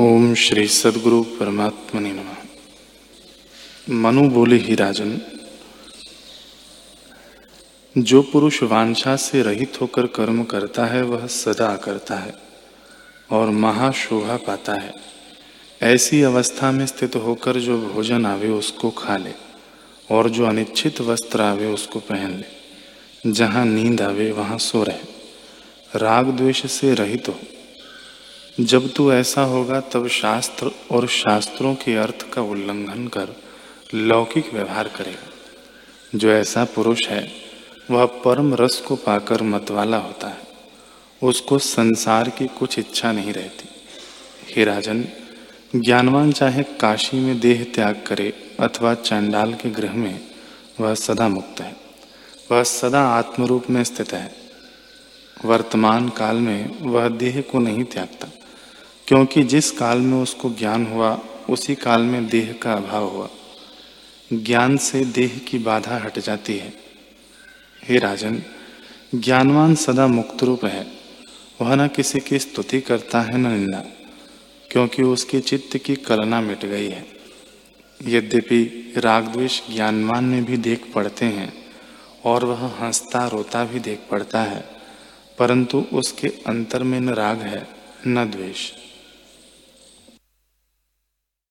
ओम श्री सदगुरु परमात्मा ने नम। मनु बोले, ही राजन, जो पुरुष वांछा से रहित होकर कर्म करता है, वह सदा करता है और महाशोभा पाता है। ऐसी अवस्था में स्थित होकर जो भोजन आवे, उसको खा ले और जो अनिच्छित वस्त्र आवे, उसको पहन ले। जहाँ नींद आवे, वहाँ सो रहे। राग द्वेष से रहित हो। जब तू ऐसा होगा तब शास्त्र और शास्त्रों के अर्थ का उल्लंघन कर लौकिक व्यवहार करेगा। जो ऐसा पुरुष है, वह परम रस को पाकर मतवाला होता है। उसको संसार की कुछ इच्छा नहीं रहती। हे राजन, ज्ञानवान चाहे काशी में देह त्याग करे अथवा चंडाल के गृह में, वह सदा मुक्त है। वह सदा आत्मरूप में स्थित है। वर्तमान काल में वह देह को नहीं त्यागता। क्योंकि जिस काल में उसको ज्ञान हुआ, उसी काल में देह का अभाव हुआ। ज्ञान से देह की बाधा हट जाती है। हे राजन, ज्ञानवान सदा मुक्त रूप है। वह न किसी की स्तुति करता है, न निंदा क्योंकि उसके चित्त की कलना मिट गई है। यद्यपि रागद्वेश ज्ञानवान में भी देख पड़ते हैं, और वह हंसता, रोता भी देख पड़ता है, परंतु उसके अंतर में न राग है, न द्वेष।